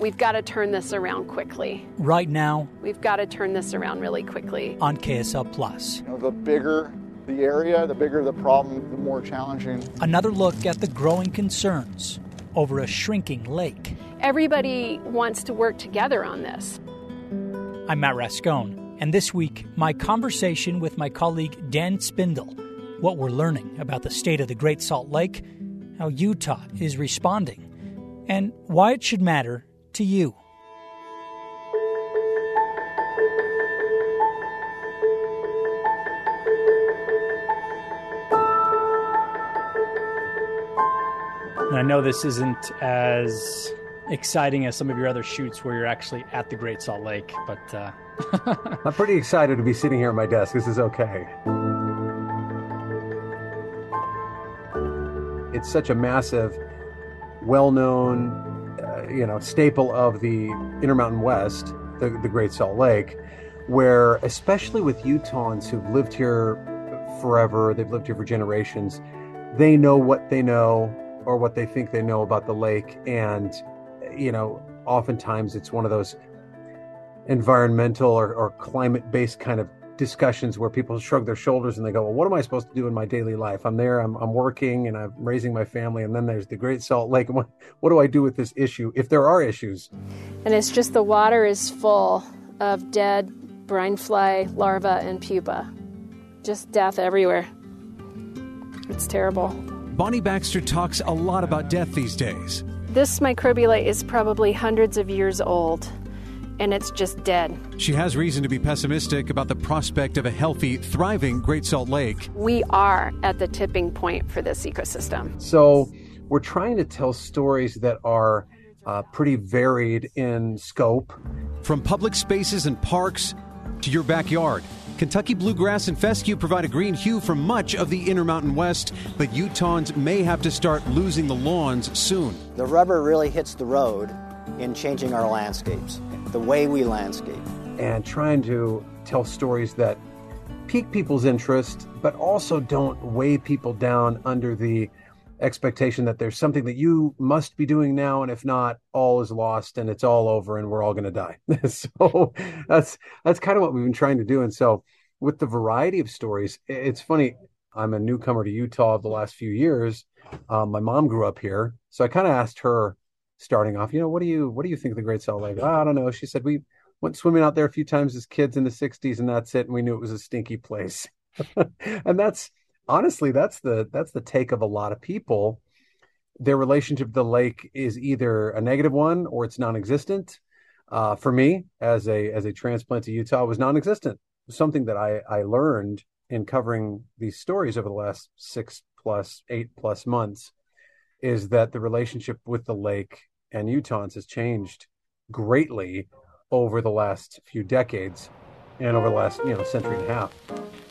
We've got to turn this around quickly. Right now, We've got to turn this around really quickly. on KSL Plus. You know, the bigger the area, the bigger the problem, the more challenging. Another look at the growing concerns over a shrinking lake. Everybody wants to work together on this. I'm Matt Rascon, and this week, my conversation with my colleague Dan Spindle. What we're learning about the state of the Great Salt Lake, how Utah is responding, and why it should matter to you. I know this isn't as exciting as some of your other shoots where you're actually at the Great Salt Lake, but uh, I'm pretty excited to be sitting here at my desk. This is okay. It's such a massive, well-known, uh, you know, staple of the Intermountain West, the, the Great Salt Lake, where especially with Utahns who've lived here forever, they've lived here for generations, they know what they know or what they think they know about the lake, and you know, oftentimes it's one of those environmental or, or climate based kind of discussions where people shrug their shoulders and they go, Well, what am I supposed to do in my daily life? I'm there, I'm, I'm working and I'm raising my family. And then there's the Great Salt Lake. What, what do I do with this issue if there are issues? And it's just the water is full of dead brine fly larvae and pupa. Just death everywhere. It's terrible. Bonnie Baxter talks a lot about death these days. This microbialite is probably hundreds of years old, and it's just dead. She has reason to be pessimistic about the prospect of a healthy, thriving Great Salt Lake. We are at the tipping point for this ecosystem. So we're trying to tell stories that are uh, pretty varied in scope. From public spaces and parks to your backyard, Kentucky bluegrass and fescue provide a green hue for much of the Intermountain West, but Utahns may have to start losing the lawns soon. The rubber really hits the road in changing our landscapes, the way we landscape. and trying to tell stories that pique people's interest, but also don't weigh people down under the expectation that there's something that you must be doing now, and if not, all is lost and it's all over and we're all going to die. so that's that's kind of what we've been trying to do. And so with the variety of stories, it's funny. I'm a newcomer to Utah of the last few years. Um, my mom grew up here, so I kind of asked her, starting off, you know, what do you what do you think of the Great Salt Lake? "Oh, I don't know. She said we went swimming out there a few times as kids in the 60s and that's it and we knew it was a stinky place and that's honestly that's the that's the take of a lot of people their relationship to the lake is either a negative one or it's non-existent uh, for me as a as a transplant to utah it was non-existent something that i i learned in covering these stories over the last six plus eight plus months is that the relationship with the lake and utahns has changed greatly over the last few decades and over the last you know century and a half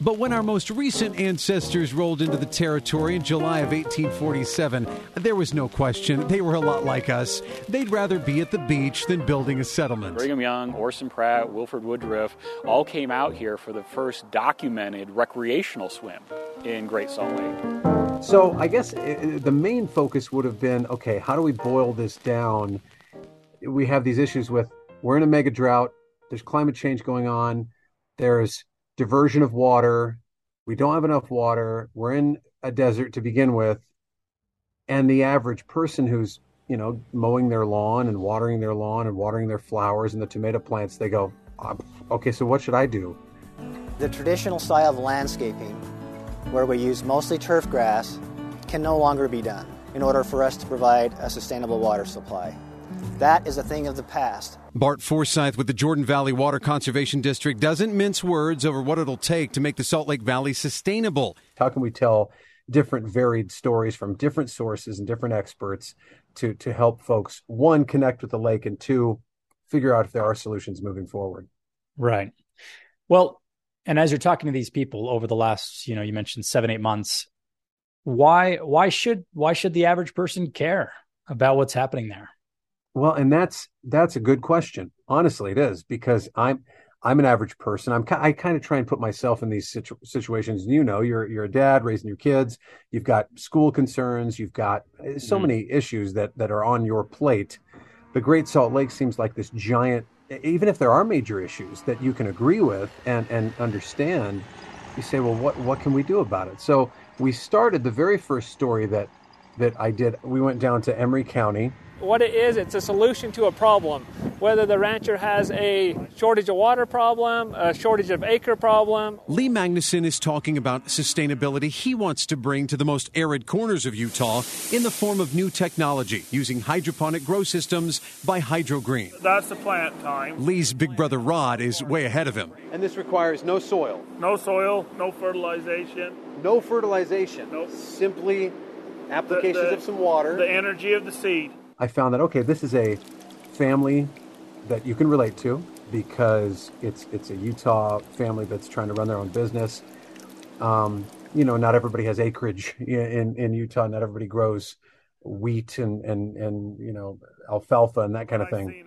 But when our most recent ancestors rolled into the territory in July of 1847, there was no question they were a lot like us. They'd rather be at the beach than building a settlement. Brigham Young, Orson Pratt, Wilford Woodruff all came out here for the first documented recreational swim in Great Salt Lake. So I guess uh, the main focus would have been okay, how do we boil this down? We have these issues with we're in a mega drought, there's climate change going on, there's diversion of water, we don't have enough water, we're in a desert to begin with, and the average person who's, you know, mowing their lawn and watering their lawn and watering their flowers and the tomato plants, they go, "Ah, okay, so what should I do? The traditional style of landscaping, where we use mostly turf grass, can no longer be done in order for us to provide a sustainable water supply. That is a thing of the past. Bart Forsyth with the Jordan Valley Water Conservancy District doesn't mince words over what it'll take to make the Salt Lake Valley sustainable. How can we tell different varied stories from different sources and different experts to to help folks one connect with the lake and two figure out if there are solutions moving forward. Right. Well, and as you're talking to these people over the last, you know, you mentioned seven, eight months, why why should why should the average person care about what's happening there? Well, and that's that's a good question. Honestly, it is because I'm I'm an average person. I'm I kind of try and put myself in these situ- situations. You know, you're you're a dad raising your kids. You've got school concerns. You've got uh, so mm many issues that that are on your plate. The Great Salt Lake seems like this giant. Even if there are major issues that you can agree with and and understand, you say, well, what what can we do about it? So we started the very first story that that I did. We went down to Emery County what it is, it's a solution to a problem. Whether the rancher has a shortage of water problem, a shortage of acre problem. Lee Magnuson is talking about sustainability he wants to bring to the most arid corners of Utah in the form of new technology using hydroponic grow systems by Hydrogreen. That's the plant time. Lee's big brother Rod is way ahead of him. And this requires no soil. No soil, no fertilization. No fertilization. Nope. Simply applications the, the, of some water. The energy of the seed. I found that okay, this is a family that you can relate to because it's it's a Utah family that's trying to run their own business. Um, you know, not everybody has acreage in in Utah. Not everybody grows wheat and and and you know alfalfa and that kind of thing.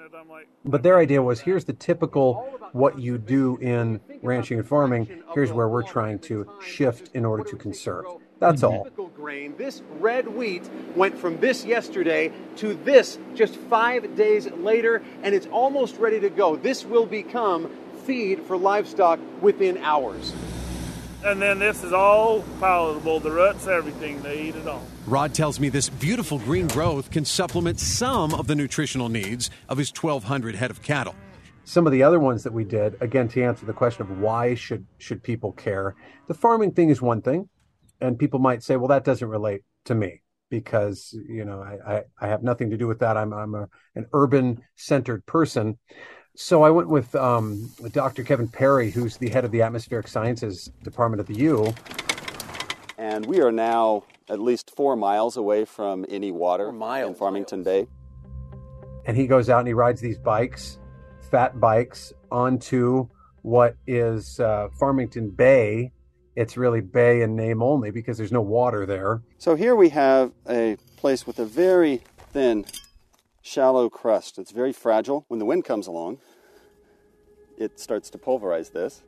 But their idea was here's the typical what you do in ranching and farming. Here's where we're trying to shift in order to conserve. That's mm-hmm. all. Grain. This red wheat went from this yesterday to this just five days later, and it's almost ready to go. This will become feed for livestock within hours. And then this is all palatable. The roots, everything, they eat it all. Rod tells me this beautiful green growth can supplement some of the nutritional needs of his 1,200 head of cattle. Some of the other ones that we did, again, to answer the question of why should should people care, the farming thing is one thing and people might say, well, that doesn't relate to me because you know I, I, I have nothing to do with that. I'm I'm a, an urban centered person. So I went with um, Dr. Kevin Perry, who's the head of the Atmospheric Sciences Department at the U. And we are now at least four miles away from any water in Farmington Bay. And he goes out and he rides these bikes, fat bikes, onto what is uh, Farmington Bay, it's really bay in name only because there's no water there. So here we have a place with a very thin, shallow crust. It's very fragile. When the wind comes along, it starts to pulverize this.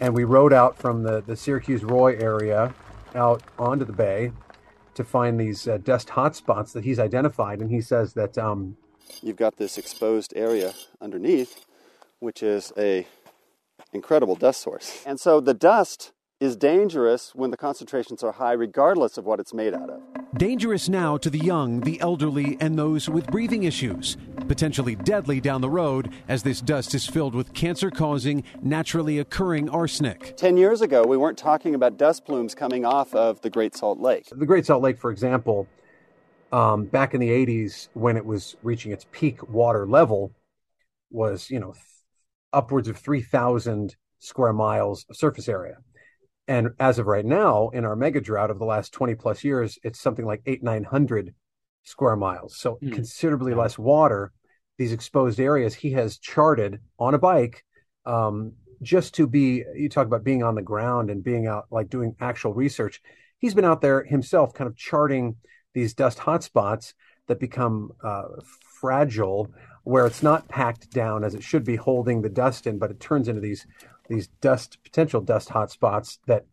And we rode out from the, the Syracuse Roy area out onto the bay to find these uh, dust hotspots that he's identified. And he says that. Um, You've got this exposed area underneath, which is a incredible dust source. And so the dust is dangerous when the concentrations are high, regardless of what it's made out of. Dangerous now to the young, the elderly, and those with breathing issues. Potentially deadly down the road as this dust is filled with cancer causing, naturally occurring arsenic. Ten years ago, we weren't talking about dust plumes coming off of the Great Salt Lake. The Great Salt Lake, for example, um, back in the 80s, when it was reaching its peak water level, was, you know, upwards of 3,000 square miles of surface area. And as of right now, in our mega drought of the last 20 plus years, it's something like eight, 900 square miles. So mm. considerably yeah. less water. These exposed areas he has charted on a bike um, just to be, you talk about being on the ground and being out, like doing actual research. He's been out there himself, kind of charting these dust hotspots that become uh, fragile where it's not packed down as it should be holding the dust in, but it turns into these these dust potential dust hotspots that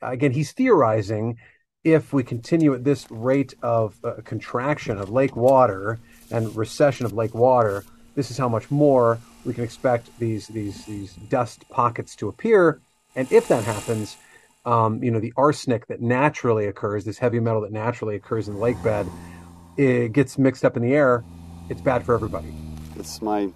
again he's theorizing if we continue at this rate of uh, contraction of lake water and recession of lake water, this is how much more we can expect these these these dust pockets to appear. And if that happens, um, you know the arsenic that naturally occurs, this heavy metal that naturally occurs in the lake bed, it gets mixed up in the air. It's bad for everybody it's my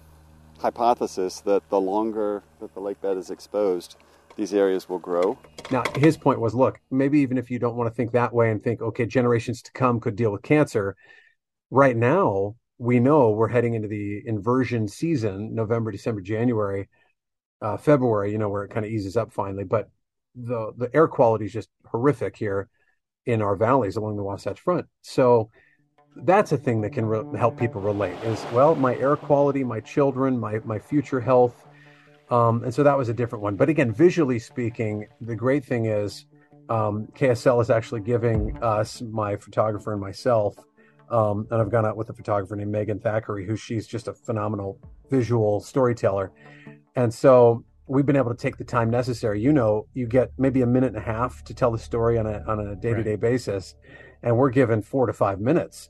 hypothesis that the longer that the lake bed is exposed, these areas will grow. Now, his point was look, maybe even if you don't want to think that way and think, okay, generations to come could deal with cancer, right now, we know we're heading into the inversion season, November, December, January, uh, February, you know, where it kind of eases up finally. But the the air quality is just horrific here in our valleys along the Wasatch Front. So that's a thing that can re- help people relate is well my air quality my children my my future health. Um, and so that was a different one. But again visually speaking the great thing is um, ksl is actually giving us my photographer and myself um, and i've gone out with a photographer named megan thackeray who she's just a phenomenal visual storyteller. And so we've been able to take the time necessary. You know you get maybe a minute and a half to tell the story on a on a day-to-day right. basis and we're given four to five minutes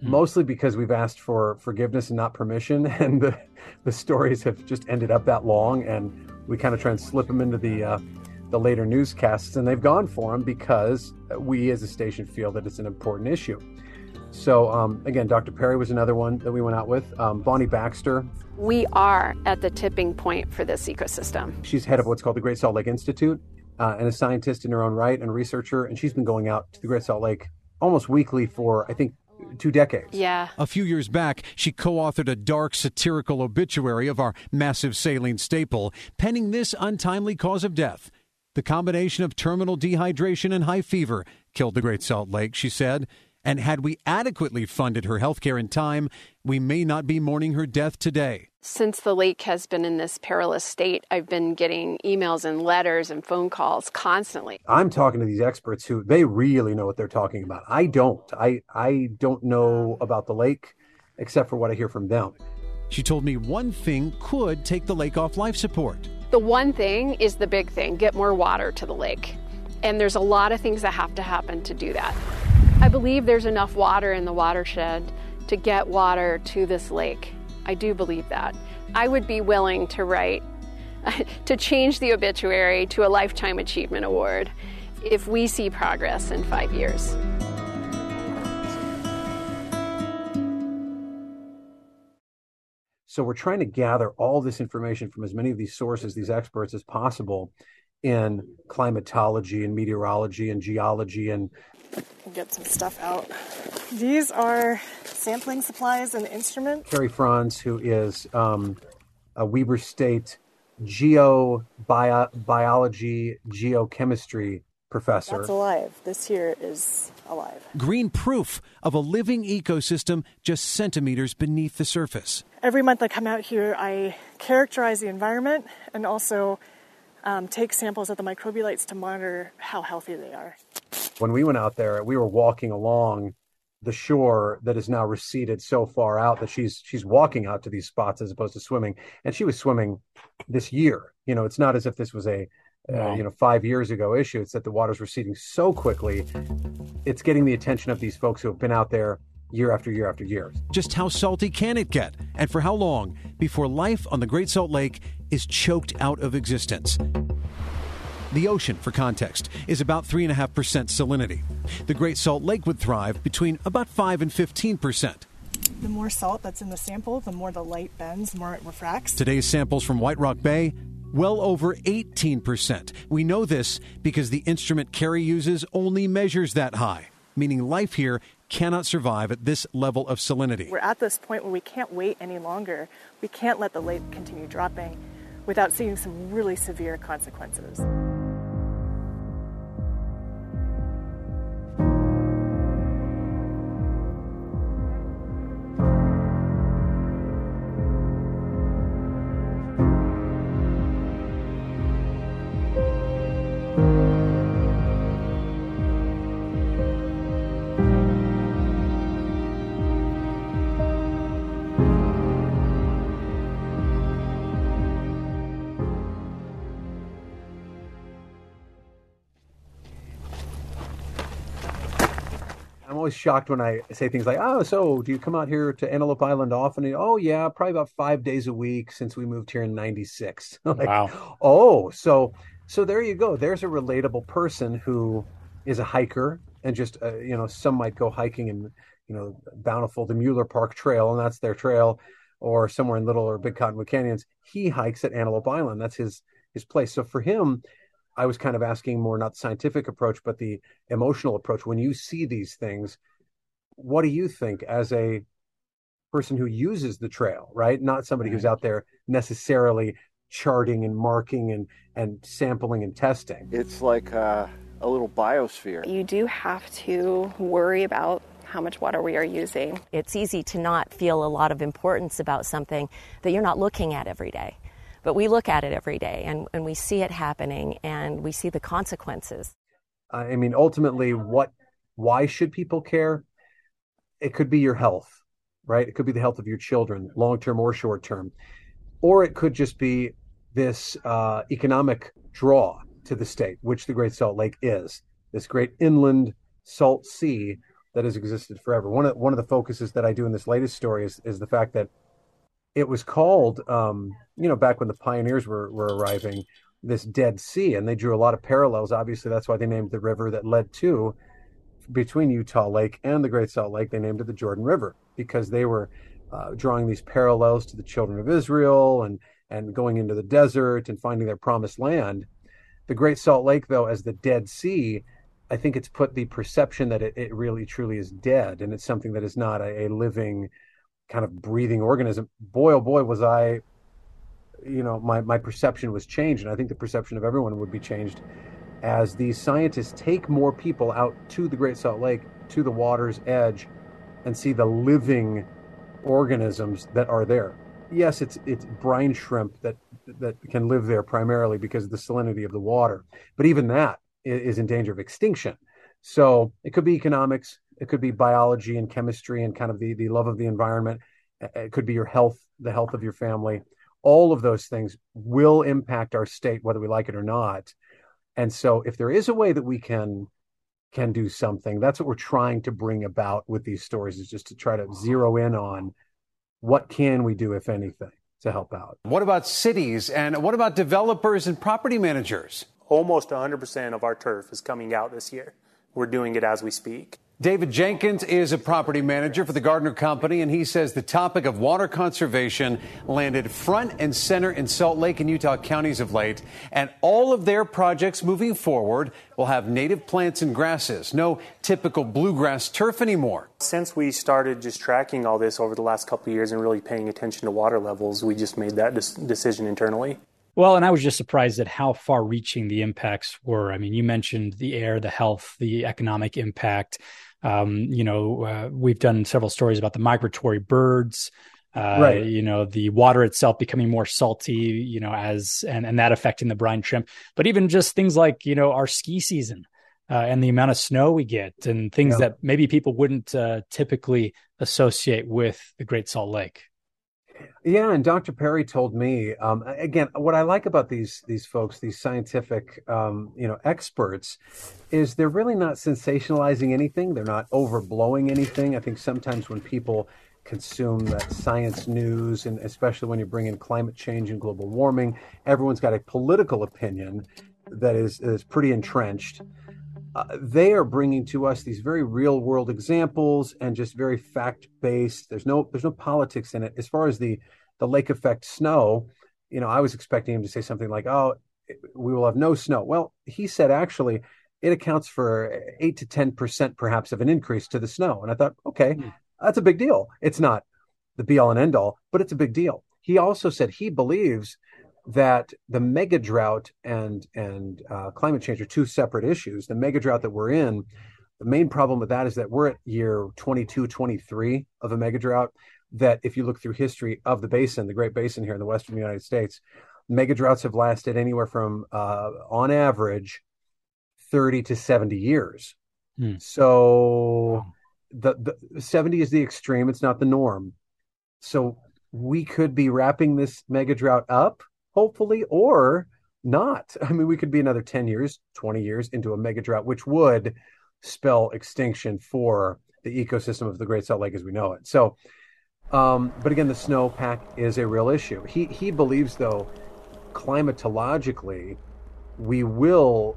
Hmm. mostly because we've asked for forgiveness and not permission and the, the stories have just ended up that long and we kind of try and slip them into the uh, the later newscasts and they've gone for them because we as a station feel that it's an important issue. So um, again dr perry was another one that we went out with. Um, bonnie baxter. We are at the tipping point for this ecosystem. She's head of what's called the great salt lake institute uh, and a scientist in her own right and researcher and she's been going out to the great salt lake almost weekly for i think two decades. Yeah. A few years back, she co authored a dark satirical obituary of our massive saline staple, penning this untimely cause of death. The combination of terminal dehydration and high fever killed the Great Salt Lake, she said. And had we adequately funded her health care in time, we may not be mourning her death today. Since the lake has been in this perilous state, I've been getting emails and letters and phone calls constantly. I'm talking to these experts who they really know what they're talking about. I don't. I I don't know about the lake except for what I hear from them. She told me one thing could take the lake off life support. The one thing is the big thing, get more water to the lake. And there's a lot of things that have to happen to do that. I believe there's enough water in the watershed to get water to this lake. I do believe that. I would be willing to write, to change the obituary to a Lifetime Achievement Award if we see progress in five years. So we're trying to gather all this information from as many of these sources, these experts as possible in climatology and meteorology and geology and get some stuff out. These are sampling supplies and instruments. Carie Frantz, who is um, a Weber State geobiology geochemistry professor. That's alive. This here is alive. Green proof of a living ecosystem just centimeters beneath the surface. Every month I come out here, I characterize the environment and also um, take samples of the microbialites to monitor how healthy they are. When we went out there, we were walking along the shore that is now receded so far out that she's she's walking out to these spots as opposed to swimming, and she was swimming this year. You know, it's not as if this was a uh, you know five years ago issue. It's that the water's receding so quickly. It's getting the attention of these folks who have been out there year after year after year. Just how salty can it get, and for how long before life on the Great Salt Lake is choked out of existence? The ocean, for context, is about 3.5% salinity. The Great Salt Lake would thrive between about 5 and 15%. The more salt that's in the sample, the more the light bends, the more it refracts. Today's samples from White Rock Bay, well over 18%. We know this because the instrument Carie uses only measures that high, meaning life here cannot survive at this level of salinity. We're at this point where we can't wait any longer. We can't let the lake continue dropping without seeing some really severe consequences. Always shocked when I say things like, "Oh, so do you come out here to Antelope Island often?" And, oh, yeah, probably about five days a week since we moved here in '96. like, wow. Oh, so so there you go. There's a relatable person who is a hiker, and just uh, you know, some might go hiking in you know Bountiful, the Mueller Park Trail, and that's their trail, or somewhere in Little or Big Cottonwood Canyons. He hikes at Antelope Island. That's his his place. So for him, I was kind of asking more not the scientific approach, but the emotional approach. When you see these things, what do you think as a person who uses the trail, right? Not somebody who's out there necessarily charting and marking and, and sampling and testing. It's like a, a little biosphere. You do have to worry about how much water we are using. It's easy to not feel a lot of importance about something that you're not looking at every day. But we look at it every day and, and we see it happening and we see the consequences. I mean, ultimately, what, why should people care? It could be your health, right? It could be the health of your children, long term or short term. Or it could just be this uh, economic draw to the state, which the Great Salt Lake is, this great inland salt sea that has existed forever. One of one of the focuses that I do in this latest story is is the fact that it was called, um, you know, back when the pioneers were were arriving, this Dead Sea, and they drew a lot of parallels. Obviously, that's why they named the river that led to between Utah Lake and the Great Salt Lake. They named it the Jordan River because they were uh, drawing these parallels to the children of Israel and and going into the desert and finding their promised land. The Great Salt Lake, though, as the Dead Sea, I think it's put the perception that it, it really truly is dead and it's something that is not a, a living kind of breathing organism. Boy, oh boy, was I, you know, my, my perception was changed. And I think the perception of everyone would be changed as these scientists take more people out to the Great Salt Lake, to the water's edge, and see the living organisms that are there. Yes, it's it's brine shrimp that that can live there primarily because of the salinity of the water. But even that is in danger of extinction. So it could be economics, it could be biology and chemistry and kind of the, the love of the environment. It could be your health, the health of your family. All of those things will impact our state, whether we like it or not. And so if there is a way that we can can do something, that's what we're trying to bring about with these stories is just to try to zero in on what can we do, if anything, to help out. What about cities and what about developers and property managers? almost 100% of our turf is coming out this year. We're doing it as we speak. David Jenkins is a property manager for the Gardner Company, and he says the topic of water conservation landed front and center in Salt Lake and Utah counties of late. And all of their projects moving forward will have native plants and grasses, no typical bluegrass turf anymore. Since we started just tracking all this over the last couple years and really paying attention to water levels, we just made that decision internally. Well, and I was just surprised at how far reaching the impacts were. I mean, you mentioned the air, the health, the economic impact. Um, you know, uh, we've done several stories about the migratory birds. Uh, right. You know, the water itself becoming more salty. You know, as and and that affecting the brine shrimp. But even just things like you know our ski season. Uh, and the amount of snow we get, and things yeah. that maybe people wouldn't uh, typically associate with the Great Salt Lake. Yeah, and Dr. Perry told me um, again. What I like about these these folks, these scientific, um, you know, experts, is they're really not sensationalizing anything. They're not overblowing anything. I think sometimes when people consume that science news, and especially when you bring in climate change and global warming, everyone's got a political opinion that is is pretty entrenched. Uh, they are bringing to us these very real world examples and just very fact based. There's no there's no politics in it. As far as the the lake effect snow, you know, I was expecting him to say something like, "Oh, we will have no snow." Well, he said actually it accounts for eight to ten percent perhaps of an increase to the snow, and I thought, okay, mm. that's a big deal. It's not the be all and end all, but it's a big deal. He also said he believes that the mega drought and and uh, climate change are two separate issues. The mega drought that we're in, the main problem with that is that we're at year 22, 23 of a mega drought. That if you look through history of the basin, the Great Basin here in the western United States, mega droughts have lasted anywhere from, uh, on average, 30 to 70 years. Hmm. So the, the 70 is the extreme; it's not the norm. So we could be wrapping this mega drought up hopefully, or not. I mean, we could be another 10 years, 20 years into a mega drought, which would spell extinction for the ecosystem of the Great Salt Lake as we know it. So, um, but again, the snowpack is a real issue. He he believes though, climatologically, we will.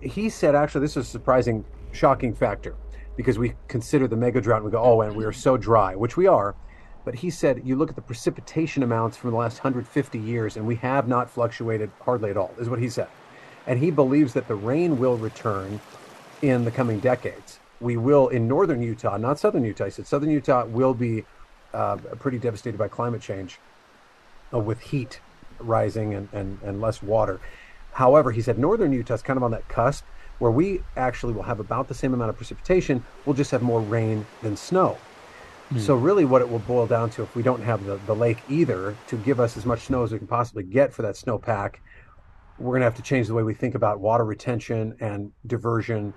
He said actually this is a surprising, shocking factor because we consider the mega drought and we go, oh, and we are so dry, which we are. But he said you look at the precipitation amounts from the last 150 years, and we have not fluctuated hardly at all, is what he said. And he believes that the rain will return in the coming decades. We will, in northern Utah, not southern Utah, he said southern Utah will be uh, pretty devastated by climate change uh, with heat rising and, and, and less water. However, he said northern Utah is kind of on that cusp where we actually will have about the same amount of precipitation. We'll just have more rain than snow. Mm. So, really, what it will boil down to if we don't have the, the lake either to give us as much snow as we can possibly get for that snowpack, we're going to have to change the way we think about water retention and diversion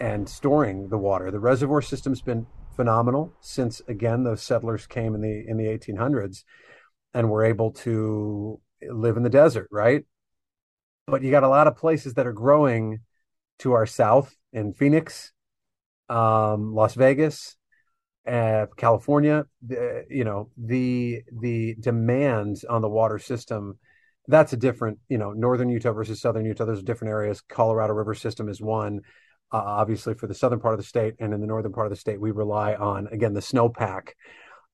and storing the water. The reservoir system's been phenomenal since again those settlers came in the in the 1800s and were able to live in the desert, right? But you got a lot of places that are growing to our south in Phoenix, um, Las Vegas, uh, California. Uh, you know the the demands on the water system. That's a different, you know, northern Utah versus southern Utah. There's different areas. Colorado River system is one uh, obviously for the southern part of the state and in the northern part of the state we rely on again the snowpack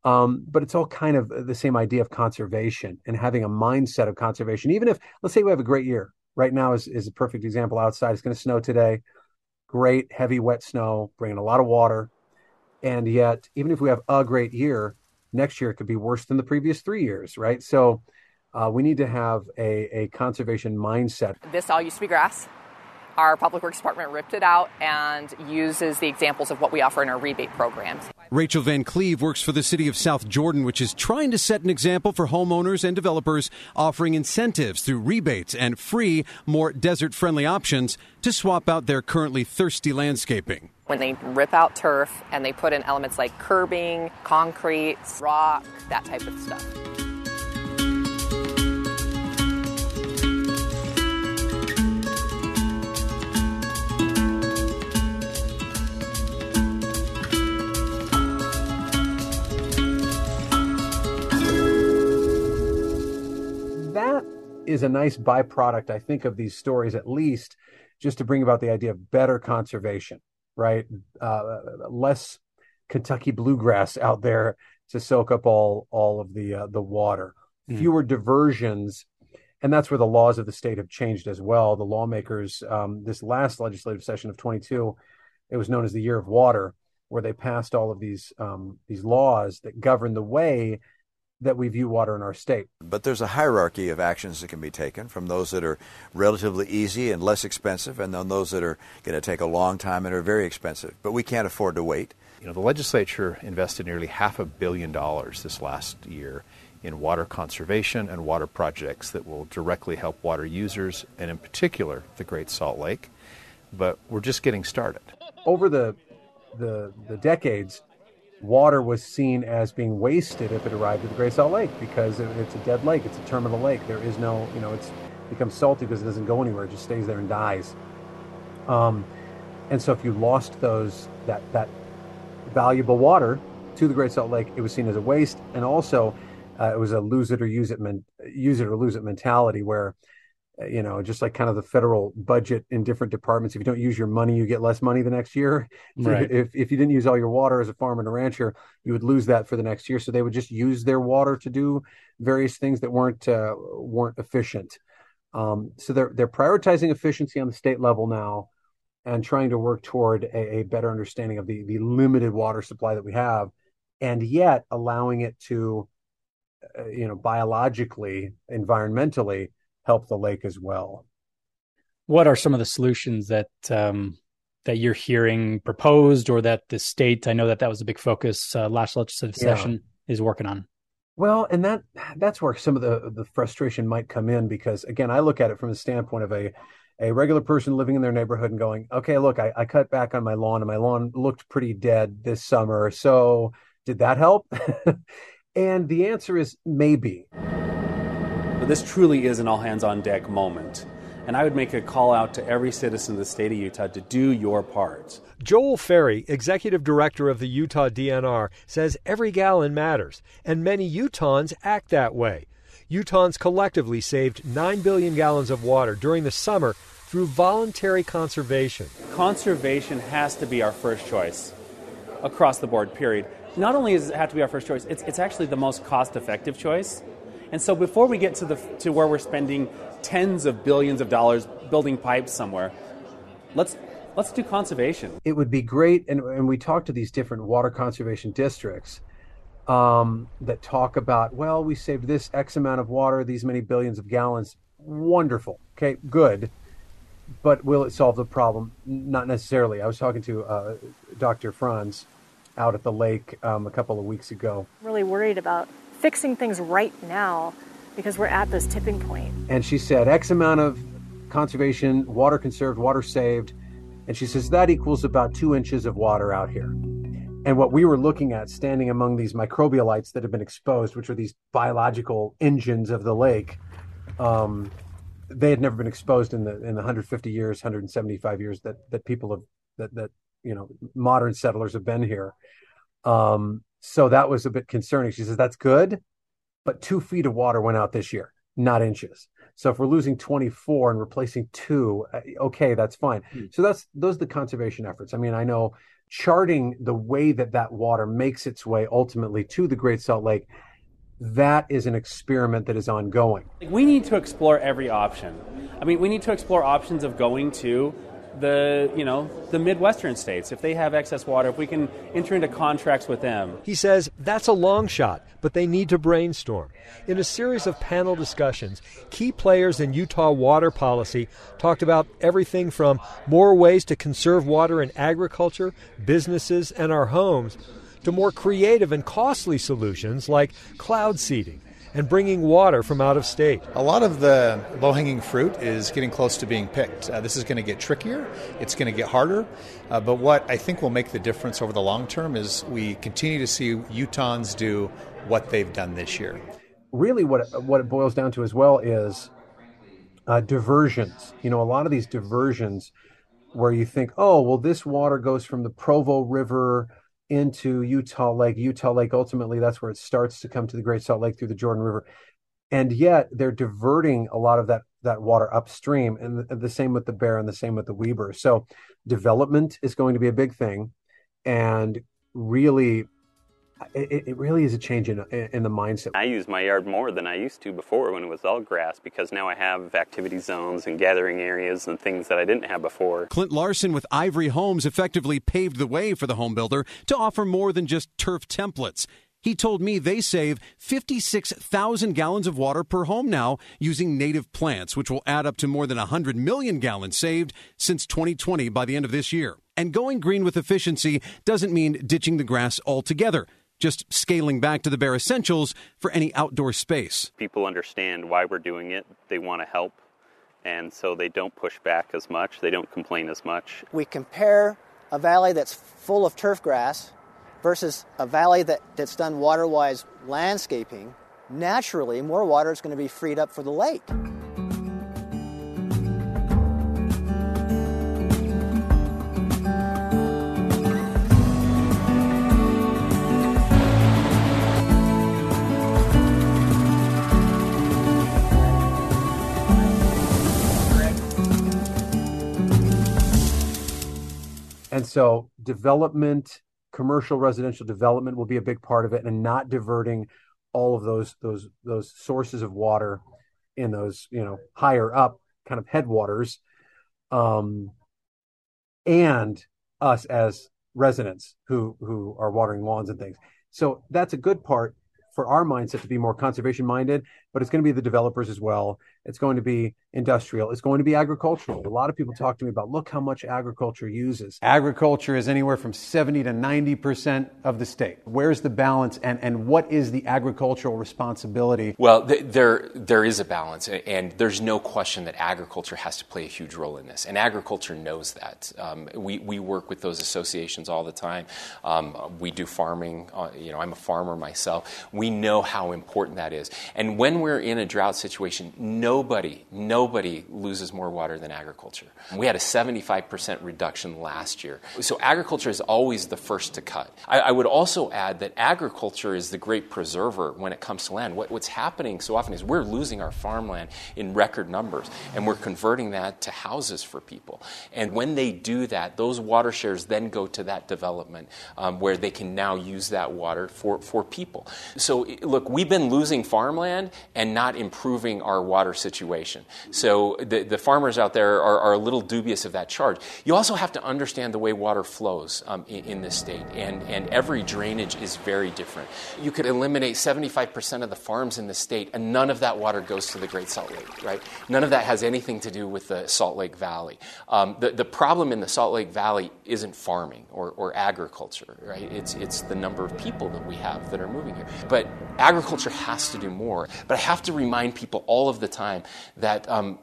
um, but it's all kind of the same idea of conservation and having a mindset of conservation even if let's say we have a great year right now is, is a perfect example outside it's going to snow today great heavy wet snow bringing a lot of water and yet even if we have a great year next year it could be worse than the previous three years right so uh, we need to have a, a conservation mindset this all used to be grass our Public Works Department ripped it out and uses the examples of what we offer in our rebate programs. Rachel Van Cleve works for the city of South Jordan, which is trying to set an example for homeowners and developers, offering incentives through rebates and free, more desert friendly options to swap out their currently thirsty landscaping. When they rip out turf and they put in elements like curbing, concrete, rock, that type of stuff. that is a nice byproduct, I think, of these stories, at least just to bring about the idea of better conservation, right? Uh, less Kentucky bluegrass out there to soak up all all of the uh, the water. Mm. Fewer diversions, and that's where the laws of the state have changed as well. The lawmakers, um, this last legislative session of 22, it was known as the Year of Water, where they passed all of these um, these laws that govern the way that we view water in our state. But there's a hierarchy of actions that can be taken from those that are relatively easy and less expensive, and then those that are going to take a long time and are very expensive. But we can't afford to wait. You know, the legislature invested nearly half a billion dollars this last year in water conservation and water projects that will directly help water users, and in particular, the Great Salt Lake. But we're just getting started. Over the the, the decades, water was seen as being wasted if it arrived at the Great Salt Lake because it's a dead lake. It's a terminal lake. There is no, you know, it's becomes salty because it doesn't go anywhere. It just stays there and dies. Um, and so if you lost those that that valuable water to the Great Salt Lake, it was seen as a waste, and also uh, it was a lose it or use it men- use it or lose it mentality where you know, just like kind of the federal budget in different departments. If you don't use your money, you get less money the next year. Right. If, if you didn't use all your water as a farmer and a rancher, you would lose that for the next year. So they would just use their water to do various things that weren't uh, weren't efficient. Um, so they're they're prioritizing efficiency on the state level now, and trying to work toward a, a better understanding of the the limited water supply that we have, and yet allowing it to, uh, you know, biologically, environmentally help the lake as well. What are some of the solutions that um, that you're hearing proposed, or that the state? I know that that was a big focus uh, last legislative yeah. session is working on. Well, and that that's where some of the the frustration might come in because again, I look at it from the standpoint of a a regular person living in their neighborhood and going, okay, look, I, I cut back on my lawn and my lawn looked pretty dead this summer. So did that help? and the answer is maybe. But this truly is an all hands on deck moment. And I would make a call out to every citizen of the state of Utah to do your part. Joel Ferry, executive director of the Utah DNR, says every gallon matters, and many Utahns act that way. Utahns collectively saved 9 billion gallons of water during the summer through voluntary conservation. Conservation has to be our first choice across the board, period. Not only does it have to be our first choice, it's, it's actually the most cost effective choice. And so before we get to the to where we're spending tens of billions of dollars building pipes somewhere, let's let's do conservation. It would be great, and, and we talk to these different water conservation districts, um, that talk about, well, we saved this X amount of water, these many billions of gallons. Wonderful. Okay, good. But will it solve the problem? Not necessarily. I was talking to uh, Dr. Frantz out at the lake um, a couple of weeks ago. Really worried about fixing things right now because we're at this tipping point. And she said X amount of conservation, water conserved, water saved. And she says that equals about two inches of water out here. And what we were looking at standing among these microbialites that have been exposed, which are these biological engines of the lake, um, they had never been exposed in the in the 150 years, 175 years that that people have that that you know modern settlers have been here. Um, so that was a bit concerning. She says that's good, but two feet of water went out this year, not inches. So if we're losing 24 and replacing two, uh, okay, that's fine. Mm. So that's those are the conservation efforts. I mean, I know charting the way that that water makes its way ultimately to the Great Salt Lake that is an experiment that is ongoing. We need to explore every option. I mean, we need to explore options of going to the you know the midwestern states if they have excess water if we can enter into contracts with them. He says that's a long shot but they need to brainstorm. In a series of panel discussions key players in utah water policy talked about everything from more ways to conserve water in agriculture businesses and our homes to more creative and costly solutions like cloud seeding and bringing water from out of state. A lot of the low hanging fruit is getting close to being picked. Uh, this is going to get trickier, it's going to get harder. Uh, but what I think will make the difference over the long term is we continue to see Utahns do what they've done this year. Really, what, what it boils down to as well is uh, diversions. You know, a lot of these diversions where you think, oh, well, this water goes from the Provo River into Utah Lake. Utah Lake, ultimately, that's where it starts to come to the Great Salt Lake through the Jordan River. And yet they're diverting a lot of that, that water upstream. And the, the same with the Bear and the same with the Weber. So development is going to be a big thing. And really it, it, really is a change in, in the mindset. I use my yard more than I used to before when it was all grass because now I have activity zones and gathering areas and things that I didn't have before. Clint Larson with Ivory Homes effectively paved the way for the home builder to offer more than just turf templates. He told me they save 56,000 gallons of water per home now using native plants, which will add up to more than 100 million gallons saved since 2020 by the end of this year. And going green with efficiency doesn't mean ditching the grass altogether just scaling back to the bare essentials for any outdoor space. People understand why we're doing it, they want to help, and so they don't push back as much, they don't complain as much. We compare a valley that's full of turf grass versus a valley that, that's done water wise landscaping. Naturally, more water is going to be freed up for the lake. And so development, commercial residential development will be a big part of it and not diverting all of those those those sources of water in those, you know, higher up kind of headwaters. Um and us as residents who who are watering lawns and things. So that's a good part for our mindset to be more conservation minded, but it's going to be the developers as well. It's going to be industrial. It's going to be agricultural. A lot of people talk to me about look how much agriculture uses. Agriculture is anywhere from 70 to 90% of the state. Where's the balance and, and what is the agricultural responsibility? Well, th- there, there is a balance, and there's no question that agriculture has to play a huge role in this. And agriculture knows that. Um, we, we work with those associations all the time. Um, we do farming. Uh, you know, I'm a farmer myself. We know how important that is. And when we're in a drought situation, nobody, nobody loses more water than agriculture. We had a 75% reduction last year. So agriculture is always the first to cut. I, I would also add that agriculture is the great preserver when it comes to land. What, what's happening so often is we're losing our farmland in record numbers, and we're converting that to houses for people. And when they do that, those water shares then go to that development um, where they can now use that water for, for people. So, look, we've been losing farmland, and not improving our water situation. So the, the farmers out there are, are, a little dubious of that charge. You also have to understand the way water flows um, in, in, this state, and, and every drainage is very different. You could eliminate 75% of the farms in the state, and none of that water goes to the Great Salt Lake, right? None of that has anything to do with the Salt Lake Valley. Um, the, the problem in the Salt Lake Valley isn't farming or, or agriculture, right? It's, it's the number of people that we have that are moving here. But agriculture has to do more. But I have to remind people all of the time that um,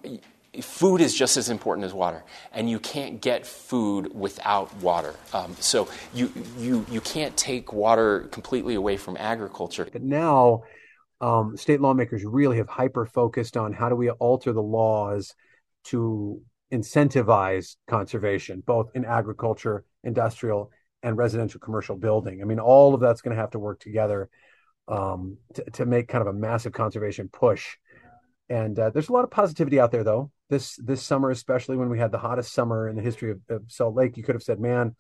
food is just as important as water, and you can't get food without water. Um, so you, you, you can't take water completely away from agriculture. But now, um, state lawmakers really have hyper focused on how do we alter the laws to incentivize conservation, both in agriculture, industrial, and residential commercial building. I mean, all of that's going to have to work together um, to, to, make kind of a massive conservation push. And uh, there's a lot of positivity out there, though. This this summer, especially when we had the hottest summer in the history of, of Salt Lake, you could have said, "Man,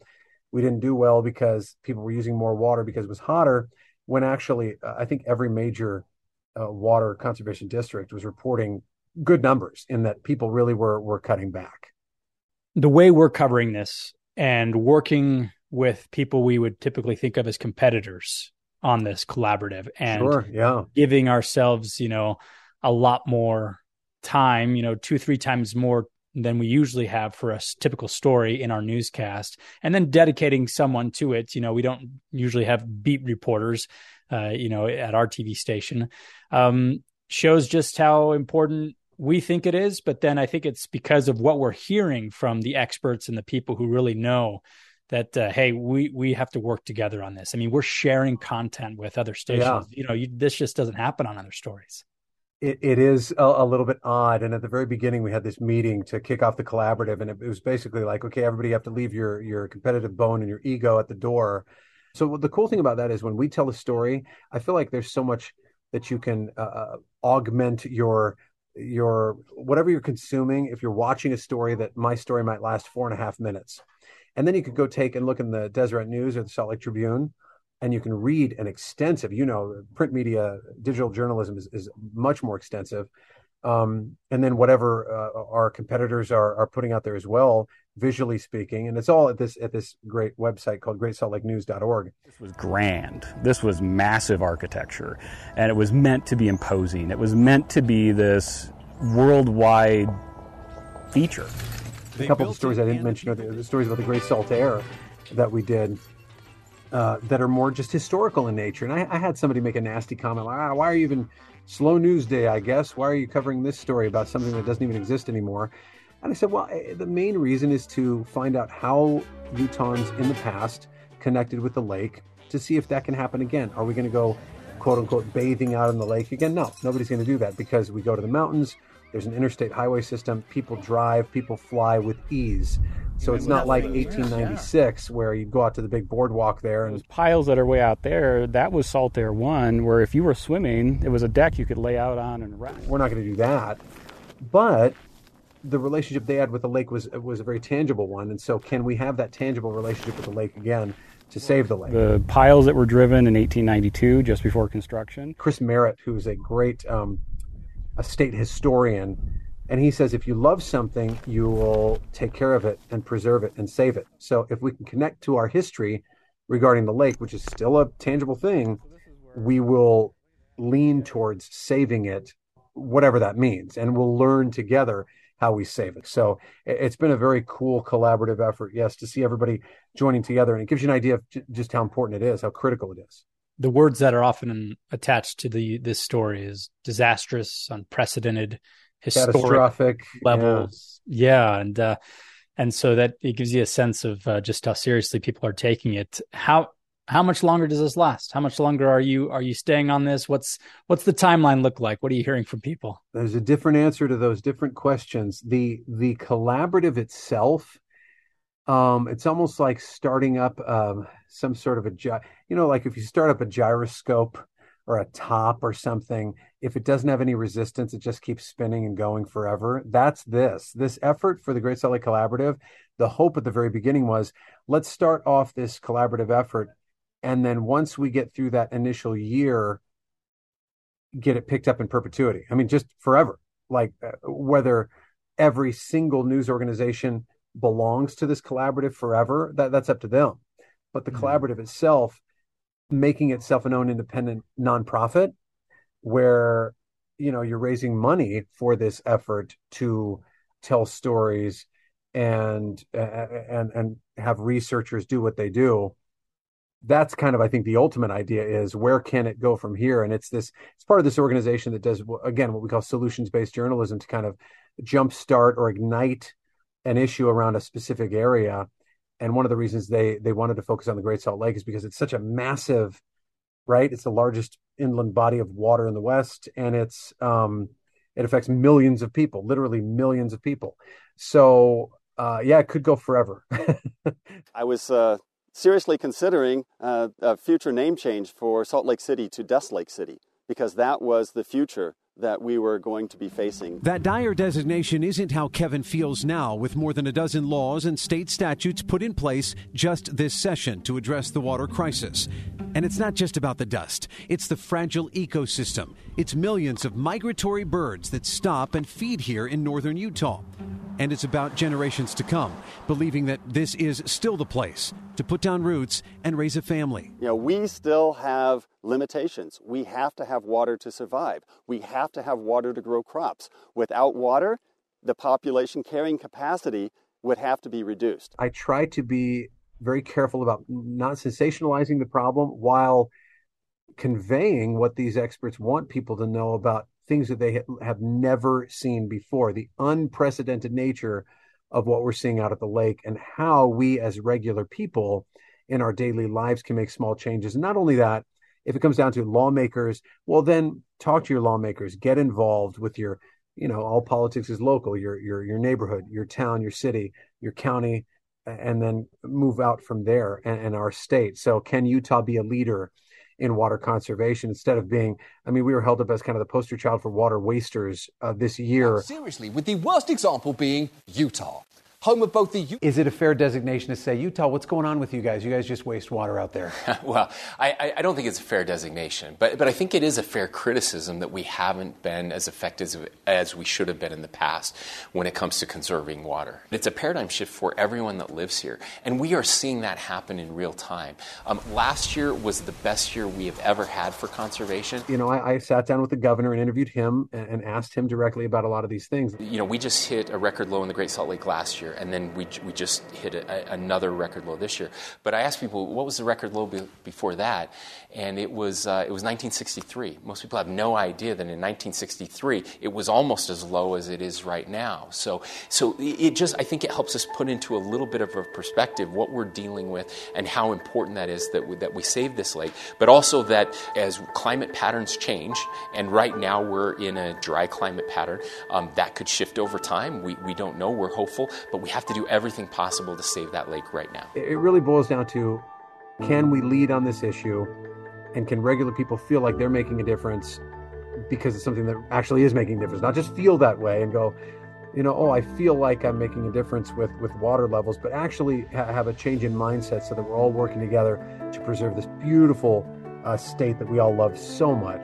we didn't do well because people were using more water because it was hotter." When actually, uh, I think every major uh, water conservation district was reporting good numbers in that people really were were cutting back. The way we're covering this and working with people we would typically think of as competitors on this collaborative and sure, yeah. giving ourselves, you know, a lot more time, you know, two, three times more than we usually have for a typical story in our newscast, and then dedicating someone to it. You know, we don't usually have beat reporters, uh, you know, at our TV station. Um, shows just how important we think it is, but then I think it's because of what we're hearing from the experts and the people who really know that uh, hey we we have to work together on this. I mean we're sharing content with other stations. Yeah. you know you, this just doesn't happen on other stories. It, it is a, a, little bit odd. And at the very beginning we had this meeting to kick off the collaborative and it, it was basically like okay everybody you have to leave your your competitive bone and your ego at the door. So the cool thing about that is when we tell a story i feel like there's so much that you can uh, uh augment your your whatever you're consuming if you're watching a story that my story might last four and a half minutes and then you could go take and look in the Deseret News or the Salt Lake Tribune, and you can read an extensive, you know, print media, digital journalism is, is much more extensive. Um, and then whatever uh, our competitors are, are putting out there as well, visually speaking, and it's all at this at this great website called GreatSaltLakeNews.org. This was grand. This was massive architecture, and it was meant to be imposing. It was meant to be this worldwide feature a couple of stories I didn't mention are the, the, stories about the Great Saltair that we did uh, that are more just historical in nature. And I, I had somebody make a nasty comment like, ah, why are you even slow news day, I guess? Why are you covering this story about something that doesn't even exist anymore? And I said, well, eh, the main reason is to find out how Utahns in the past connected with the lake to see if that can happen again. Are we going to go, quote unquote, bathing out in the lake again? No, nobody's going to do that because we go to the mountains, there's an interstate highway system. People drive, people fly with ease. So it's not like 1896 where you go out to the big boardwalk there and Those piles that are way out there. That was Saltair One, where if you were swimming, it was a deck you could lay out on and rest. We're not going to do that, but the relationship they had with the lake was was a very tangible one. And so, can we have that tangible relationship with the lake again? to save the lake. The piles that were driven in 1892, just before construction. Chris Merritt, who's a great um, a state historian, and he says if you love something, you will take care of it and preserve it and save it. So if we can connect to our history regarding the lake, which is still a tangible thing, we will lean towards saving it, whatever that means, and we'll learn together how we save it. So it's been a very cool collaborative effort, yes, to see everybody joining together, and it gives you an idea of just how important it is, how critical it is the words that are often attached to the this story is disastrous, unprecedented, historic catastrophic levels. Yeah, yeah and uh, and so that it gives you a sense of uh, just how seriously people are taking it. How how much longer does this last? How much longer are you are you staying on this? What's what's the timeline look like? What are you hearing from people? There's a different answer to those different questions. The the collaborative itself um, it's almost like starting up um, some sort of a, gy- you know, like if you start up a gyroscope or a top or something, if it doesn't have any resistance, it just keeps spinning and going forever. That's this. This effort for the Great Salt Lake Collaborative, the hope at the very beginning was let's start off this collaborative effort. And then once we get through that initial year, get it picked up in perpetuity. I mean, just forever. Like uh, whether every single news organization belongs to this collaborative forever, that, that's up to them. But the mm-hmm. collaborative itself, making itself an own independent nonprofit, where you know you're raising money for this effort to tell stories and and and have researchers do what they do that's kind of i think the ultimate idea is where can it go from here and it's this it's part of this organization that does again what we call solutions based journalism to kind of jumpstart or ignite an issue around a specific area. And one of the reasons they they wanted to focus on the great salt lake is because it's such a massive right? It's the largest inland body of water in the west and it's um it affects millions of people literally millions of people. So uh yeah it could go forever. I was uh seriously considering uh, a future name change for Salt Lake City to Dust Lake City because that was the future that we were going to be facing. That dire designation isn't how Kevin feels now, with more than a dozen laws and state statutes put in place just this session to address the water crisis. And it's not just about the dust, it's the fragile ecosystem. It's millions of migratory birds that stop and feed here in northern Utah and it's about generations to come, believing that this is still the place to put down roots and raise a family. You know, we still have limitations. We have to have water to survive. We have to have water to grow crops. Without water, the population carrying capacity would have to be reduced. I try to be very careful about not sensationalizing the problem while conveying what these experts want people to know about things that they have never seen before the unprecedented nature of what we're seeing out at the lake and how we as regular people in our daily lives can make small changes. And not only that if it comes down to lawmakers well then talk to your lawmakers. Get involved with your you know all politics is local your your your neighborhood your town your city your county and then move out from there and, and our state. So can utah be a leader in water conservation instead of being, I mean, we were held up as kind of the poster child for water wasters uh, this year. Seriously, with the worst example being Utah home of both the. U- Is it a fair designation to say, Utah, what's going on with you guys? You guys just waste water out there. well, I, I, don't think it's a fair designation, but, but I think it is a fair criticism that we haven't been as effective as we should have been in the past when it comes to conserving water. It's a paradigm shift for everyone that lives here, and we are seeing that happen in real time. Um, last year was the best year we have ever had for conservation. You know, I, I sat down with the governor and interviewed him and, and asked him directly about a lot of these things. You know, we just hit a record low in the Great Salt Lake last year year, and then we, we just hit a, another record low this year. But I asked people, what was the record low be, before that? And it was, uh, it was 1963. Most people have no idea that in 1963 it was almost as low as it is right now. So, so it just, I think it helps us put into a little bit of a perspective what we're dealing with and how important that is that we, that we save this lake, but also that as climate patterns change, and right now we're in a dry climate pattern, um, that could shift over time. We, we don't know. We're hopeful, we have to do everything possible to save that lake right now. It really boils down to can we lead on this issue and can regular people feel like they're making a difference because it's something that actually is making a difference, not just feel that way and go, you know, oh, I feel like I'm making a difference with, with water levels, but actually ha- have a change in mindset so that we're all working together to preserve this beautiful uh, state that we all love so much.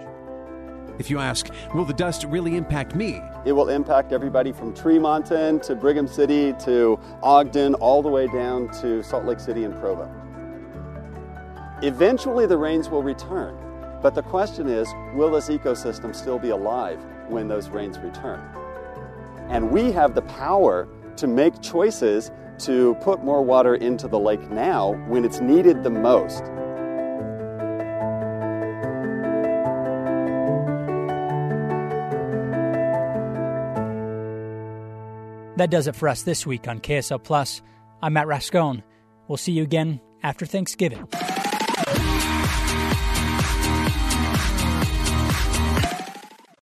If you ask, will the dust really impact me? It will impact everybody from Tremonton to Brigham City to Ogden, all the way down to Salt Lake City and Provo. Eventually, the rains will return, but the question is will this ecosystem still be alive when those rains return? And we have the power to make choices to put more water into the lake now when it's needed the most. That does it for us this week on KSL Plus. I'm Matt Rascon. We'll see you again after Thanksgiving.